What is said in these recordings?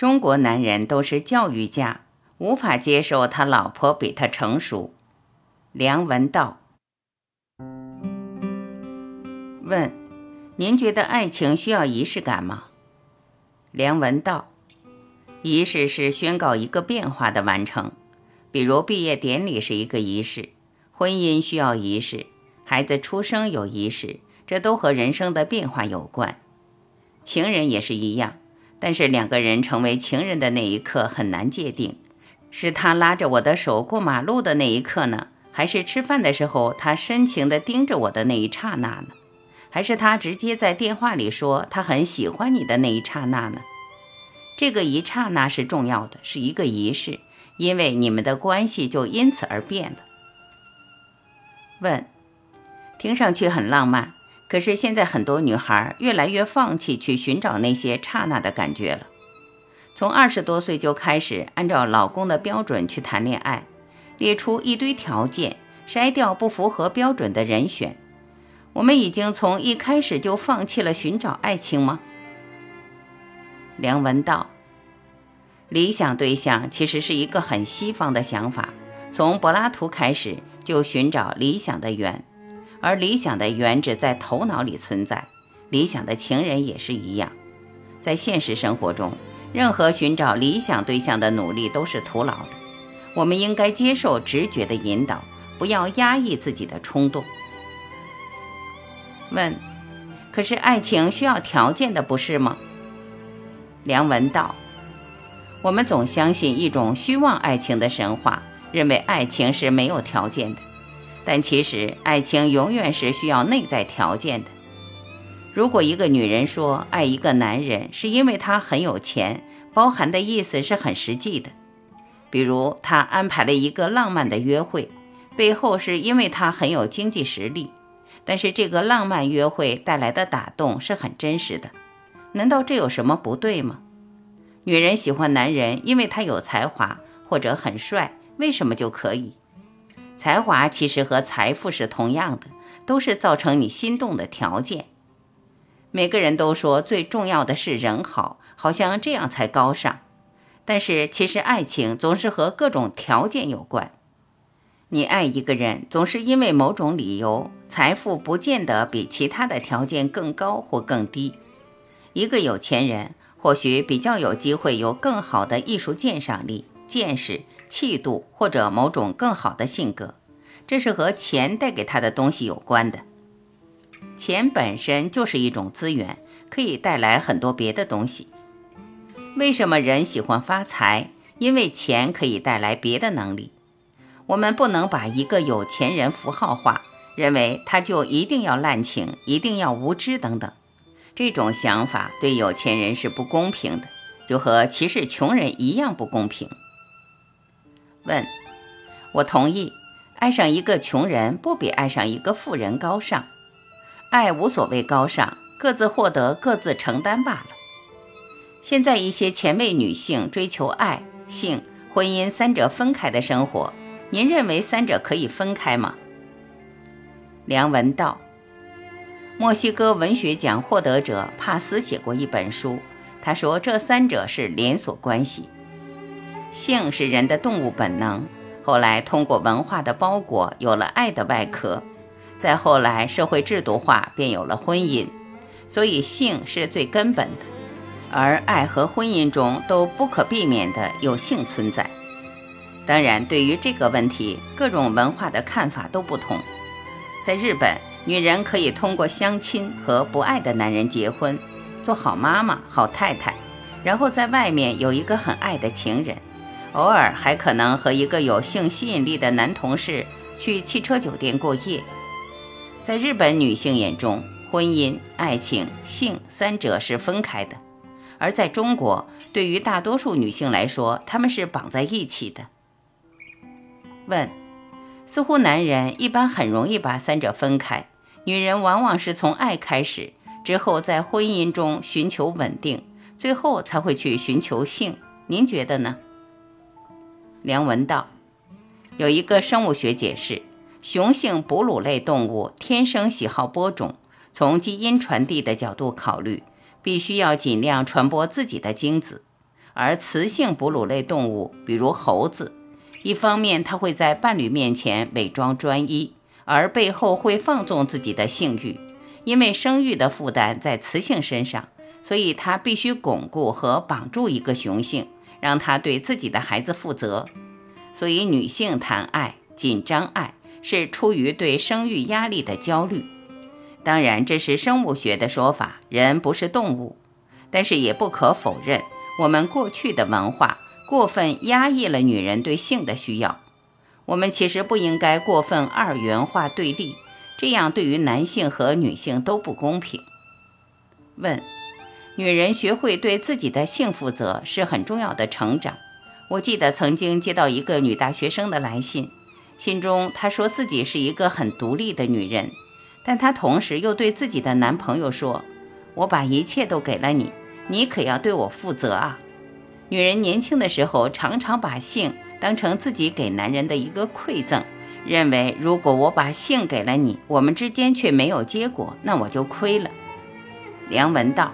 中国男人都是教育家，无法接受他老婆比他成熟。梁文道问：您觉得爱情需要仪式感吗？梁文道：仪式是宣告一个变化的完成，比如毕业典礼是一个仪式，婚姻需要仪式，孩子出生有仪式，这都和人生的变化有关。情人也是一样。但是两个人成为情人的那一刻很难界定，是他拉着我的手过马路的那一刻呢，还是吃饭的时候他深情地盯着我的那一刹那呢？还是他直接在电话里说他很喜欢你的那一刹那呢？这个一刹那是重要的，是一个仪式，因为你们的关系就因此而变了。问，听上去很浪漫。可是现在很多女孩越来越放弃去寻找那些刹那的感觉了。从二十多岁就开始按照老公的标准去谈恋爱，列出一堆条件，筛掉不符合标准的人选。我们已经从一开始就放弃了寻找爱情吗？梁文道，理想对象其实是一个很西方的想法，从柏拉图开始就寻找理想的缘。而理想的原只在头脑里存在，理想的情人也是一样。在现实生活中，任何寻找理想对象的努力都是徒劳的。我们应该接受直觉的引导，不要压抑自己的冲动。问：可是爱情需要条件的，不是吗？梁文道：我们总相信一种虚妄爱情的神话，认为爱情是没有条件的。但其实，爱情永远是需要内在条件的。如果一个女人说爱一个男人是因为他很有钱，包含的意思是很实际的。比如，她安排了一个浪漫的约会，背后是因为他很有经济实力。但是，这个浪漫约会带来的打动是很真实的。难道这有什么不对吗？女人喜欢男人，因为他有才华或者很帅，为什么就可以？才华其实和财富是同样的，都是造成你心动的条件。每个人都说最重要的是人好，好像这样才高尚。但是其实爱情总是和各种条件有关。你爱一个人，总是因为某种理由，财富不见得比其他的条件更高或更低。一个有钱人或许比较有机会有更好的艺术鉴赏力、见识。气度或者某种更好的性格，这是和钱带给他的东西有关的。钱本身就是一种资源，可以带来很多别的东西。为什么人喜欢发财？因为钱可以带来别的能力。我们不能把一个有钱人符号化，认为他就一定要滥情，一定要无知等等。这种想法对有钱人是不公平的，就和歧视穷人一样不公平。问，我同意，爱上一个穷人不比爱上一个富人高尚。爱无所谓高尚，各自获得，各自承担罢了。现在一些前卫女性追求爱、性、婚姻三者分开的生活，您认为三者可以分开吗？梁文道，墨西哥文学奖获得者帕斯写过一本书，他说这三者是连锁关系。性是人的动物本能，后来通过文化的包裹，有了爱的外壳，再后来社会制度化，便有了婚姻。所以性是最根本的，而爱和婚姻中都不可避免的有性存在。当然，对于这个问题，各种文化的看法都不同。在日本，女人可以通过相亲和不爱的男人结婚，做好妈妈、好太太，然后在外面有一个很爱的情人。偶尔还可能和一个有性吸引力的男同事去汽车酒店过夜。在日本女性眼中，婚姻、爱情、性三者是分开的；而在中国，对于大多数女性来说，他们是绑在一起的。问：似乎男人一般很容易把三者分开，女人往往是从爱开始，之后在婚姻中寻求稳定，最后才会去寻求性。您觉得呢？梁文道。有一个生物学解释：雄性哺乳类动物天生喜好播种，从基因传递的角度考虑，必须要尽量传播自己的精子；而雌性哺乳类动物，比如猴子，一方面它会在伴侣面前伪装专一，而背后会放纵自己的性欲，因为生育的负担在雌性身上，所以它必须巩固和绑住一个雄性，让他对自己的孩子负责。所以女性谈爱、紧张爱，是出于对生育压力的焦虑。当然，这是生物学的说法，人不是动物。但是也不可否认，我们过去的文化过分压抑了女人对性的需要。我们其实不应该过分二元化对立，这样对于男性和女性都不公平。问：女人学会对自己的性负责是很重要的成长。我记得曾经接到一个女大学生的来信，信中她说自己是一个很独立的女人，但她同时又对自己的男朋友说：“我把一切都给了你。”你可要对我负责啊！女人年轻的时候常常把性当成自己给男人的一个馈赠，认为如果我把性给了你，我们之间却没有结果，那我就亏了。梁文道，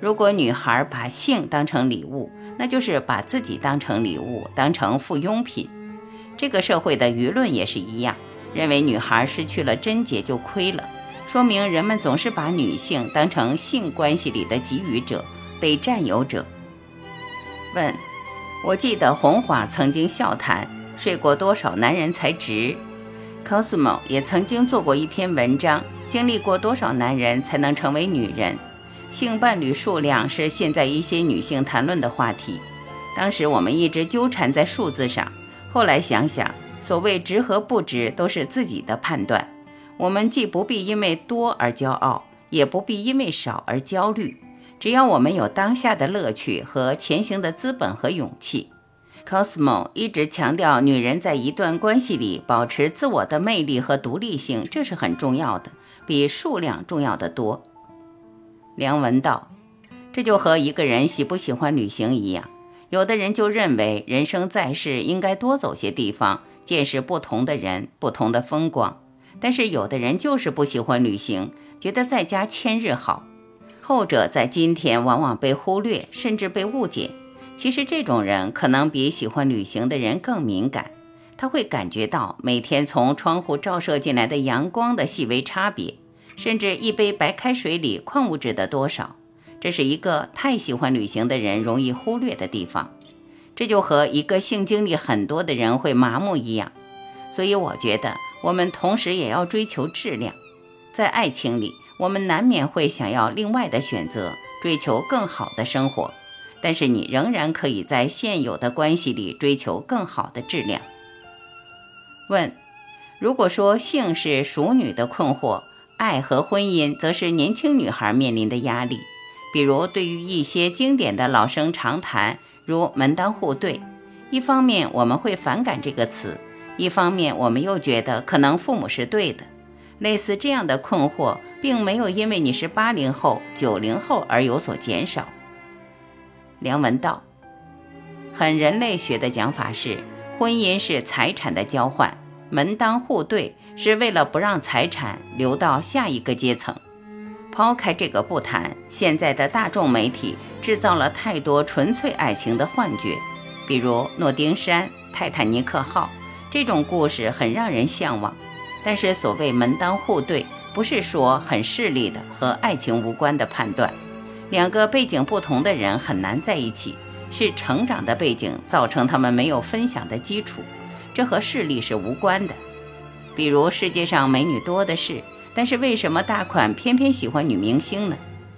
如果女孩把性当成礼物，那就是把自己当成礼物，当成附庸品。这个社会的舆论也是一样，认为女孩失去了贞洁就亏了。说明人们总是把女性当成性关系里的给予者、被占有者。问：我记得红华曾经笑谈睡过多少男人才值，Cosmo 也曾经做过一篇文章，经历过多少男人才能成为女人。性伴侣数量是现在一些女性谈论的话题。当时我们一直纠缠在数字上，后来想想，所谓值和不值都是自己的判断。我们既不必因为多而骄傲，也不必因为少而焦虑。只要我们有当下的乐趣和前行的资本和勇气，Cosmo 一直强调，女人在一段关系里保持自我的魅力和独立性，这是很重要的，比数量重要的多。梁文道，这就和一个人喜不喜欢旅行一样，有的人就认为人生在世应该多走些地方，见识不同的人，不同的风光。但是有的人就是不喜欢旅行，觉得在家千日好。后者在今天往往被忽略，甚至被误解。其实这种人可能比喜欢旅行的人更敏感，他会感觉到每天从窗户照射进来的阳光的细微差别，甚至一杯白开水里矿物质的多少。这是一个太喜欢旅行的人容易忽略的地方。这就和一个性经历很多的人会麻木一样。所以我觉得。我们同时也要追求质量，在爱情里，我们难免会想要另外的选择，追求更好的生活。但是你仍然可以在现有的关系里追求更好的质量。问：如果说性是熟女的困惑，爱和婚姻则是年轻女孩面临的压力。比如，对于一些经典的老生常谈，如门当户对，一方面我们会反感这个词。一方面，我们又觉得可能父母是对的，类似这样的困惑，并没有因为你是八零后、九零后而有所减少。梁文道，很人类学的讲法是，婚姻是财产的交换，门当户对是为了不让财产流到下一个阶层。抛开这个不谈，现在的大众媒体制造了太多纯粹爱情的幻觉，比如诺丁山、泰坦尼克号。这种故事很让人向往，但是所谓门当户对，不是说很势利的和爱情无关的判断。两个背景不同的人很难在一起，是成长的背景造成他们没有分享的基础，这和势力是无关的。比如世界上美女多的是，但是为什么大款偏偏喜欢女明星呢？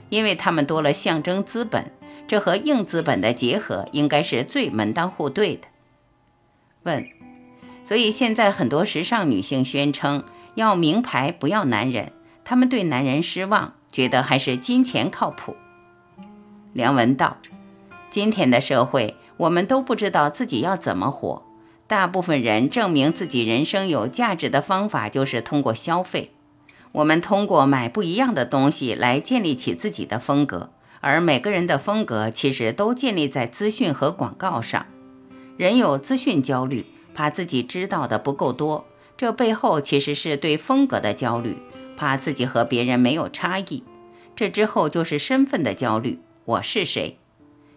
因为他们多了象征资本，这和硬资本的结合应该是最门当户对的。问。所以现在很多时尚女性宣称要名牌不要男人，她们对男人失望，觉得还是金钱靠谱。梁文道，今天的社会，我们都不知道自己要怎么活。大部分人证明自己人生有价值的方法就是通过消费。我们通过买不一样的东西来建立起自己的风格，而每个人的风格其实都建立在资讯和广告上。人有资讯焦虑。怕自己知道的不够多，这背后其实是对风格的焦虑，怕自己和别人没有差异。这之后就是身份的焦虑，我是谁？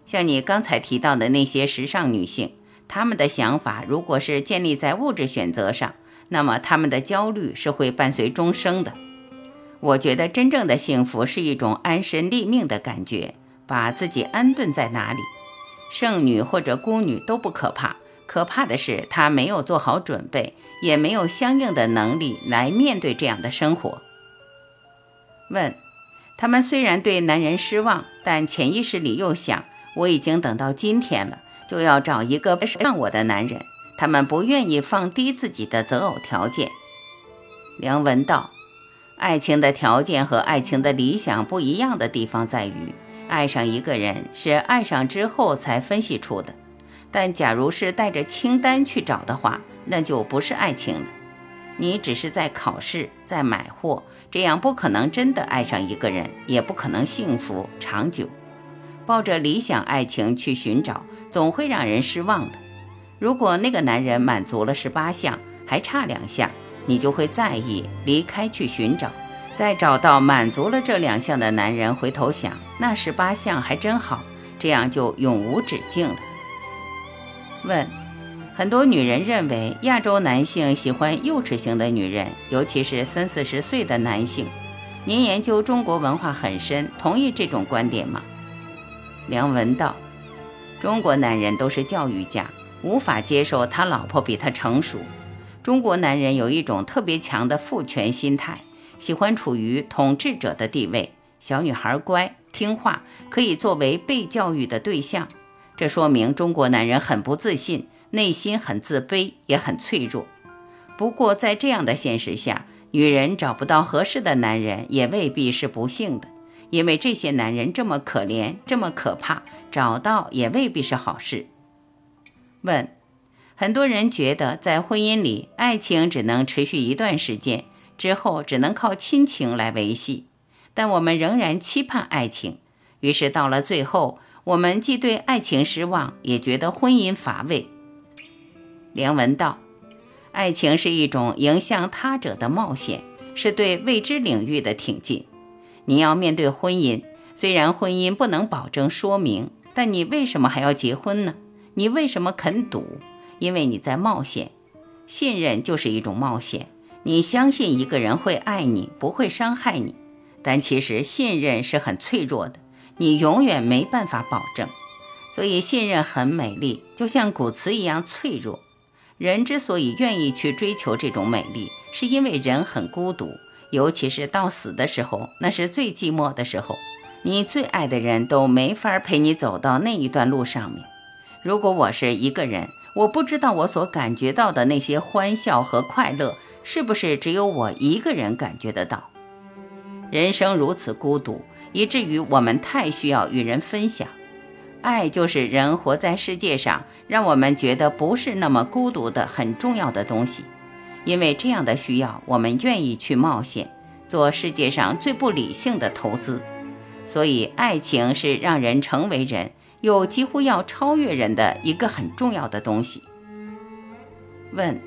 像你刚才提到的那些时尚女性，他们的想法如果是建立在物质选择上，那么他们的焦虑是会伴随终生的。我觉得真正的幸福是一种安身立命的感觉，把自己安顿在哪里。剩女或者孤女都不可怕，可怕的是她没有做好准备，也没有相应的能力来面对这样的生活。问：他们虽然对男人失望，但潜意识里又想：我已经等到今天了，就要找一个让我的男人。他们不愿意放低自己的择偶条件。梁文道。爱情的条件和爱情的理想不一样的地方在于，爱上一个人是爱上之后才分析出的，但假如是带着清单去找的话，那就不是爱情了。你只是在考试，在买货，这样不可能真的爱上一个人，也不可能幸福长久。抱着理想爱情去寻找，总会让人失望的。如果那个男人满足了十八项，还差两项。你就会在意，离开去寻找，再找到满足了这两项的男人，回头想那十八项还真好，这样就永无止境了。问：很多女人认为亚洲男性喜欢幼稚型的女人，尤其是三四十岁的男性。您研究中国文化很深，同意这种观点吗？梁文道：中国男人都是教育家，无法接受他老婆比他成熟。中国男人有一种特别强的父权心态，喜欢处于统治者的地位。小女孩乖听话，可以作为被教育的对象。这说明中国男人很不自信，内心很自卑，也很脆弱。不过，在这样的现实下，女人找不到合适的男人，也未必是不幸的，因为这些男人这么可怜，这么可怕，找到也未必是好事。问。很多人觉得，在婚姻里，爱情只能持续一段时间，之后只能靠亲情来维系。但我们仍然期盼爱情，于是到了最后，我们既对爱情失望，也觉得婚姻乏味。梁文道：爱情是一种迎向他者的冒险，是对未知领域的挺进。你要面对婚姻，虽然婚姻不能保证说明，但你为什么还要结婚呢？你为什么肯赌？因为你在冒险，信任就是一种冒险。你相信一个人会爱你，不会伤害你，但其实信任是很脆弱的，你永远没办法保证。所以信任很美丽，就像古瓷一样脆弱。人之所以愿意去追求这种美丽，是因为人很孤独，尤其是到死的时候，那是最寂寞的时候。你最爱的人都没法陪你走到那一段路上面。如果我是一个人。我不知道我所感觉到的那些欢笑和快乐，是不是只有我一个人感觉得到？人生如此孤独，以至于我们太需要与人分享。爱就是人活在世界上，让我们觉得不是那么孤独的很重要的东西。因为这样的需要，我们愿意去冒险，做世界上最不理性的投资。所以，爱情是让人成为人。又几乎要超越人的一个很重要的东西。问：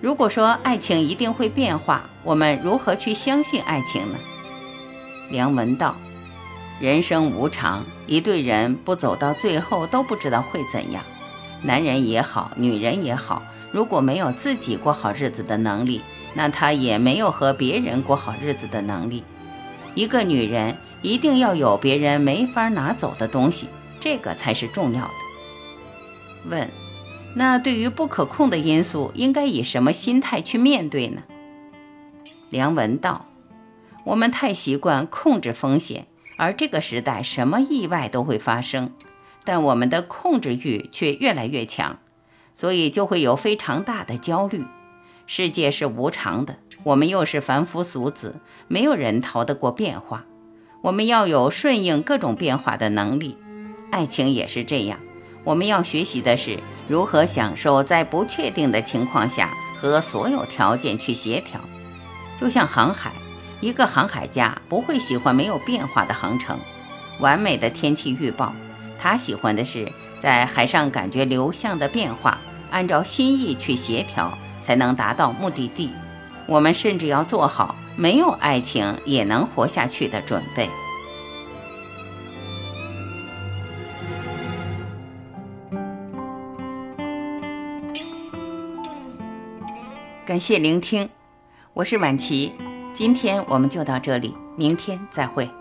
如果说爱情一定会变化，我们如何去相信爱情呢？梁文道：人生无常，一对人不走到最后都不知道会怎样。男人也好，女人也好，如果没有自己过好日子的能力，那他也没有和别人过好日子的能力。一个女人一定要有别人没法拿走的东西。这个才是重要的。问：那对于不可控的因素，应该以什么心态去面对呢？梁文道：我们太习惯控制风险，而这个时代什么意外都会发生，但我们的控制欲却越来越强，所以就会有非常大的焦虑。世界是无常的，我们又是凡夫俗子，没有人逃得过变化。我们要有顺应各种变化的能力。爱情也是这样，我们要学习的是如何享受在不确定的情况下和所有条件去协调。就像航海，一个航海家不会喜欢没有变化的航程，完美的天气预报。他喜欢的是在海上感觉流向的变化，按照心意去协调才能达到目的地。我们甚至要做好没有爱情也能活下去的准备。感谢聆听我是婉琪今天我们就到这里明天再会。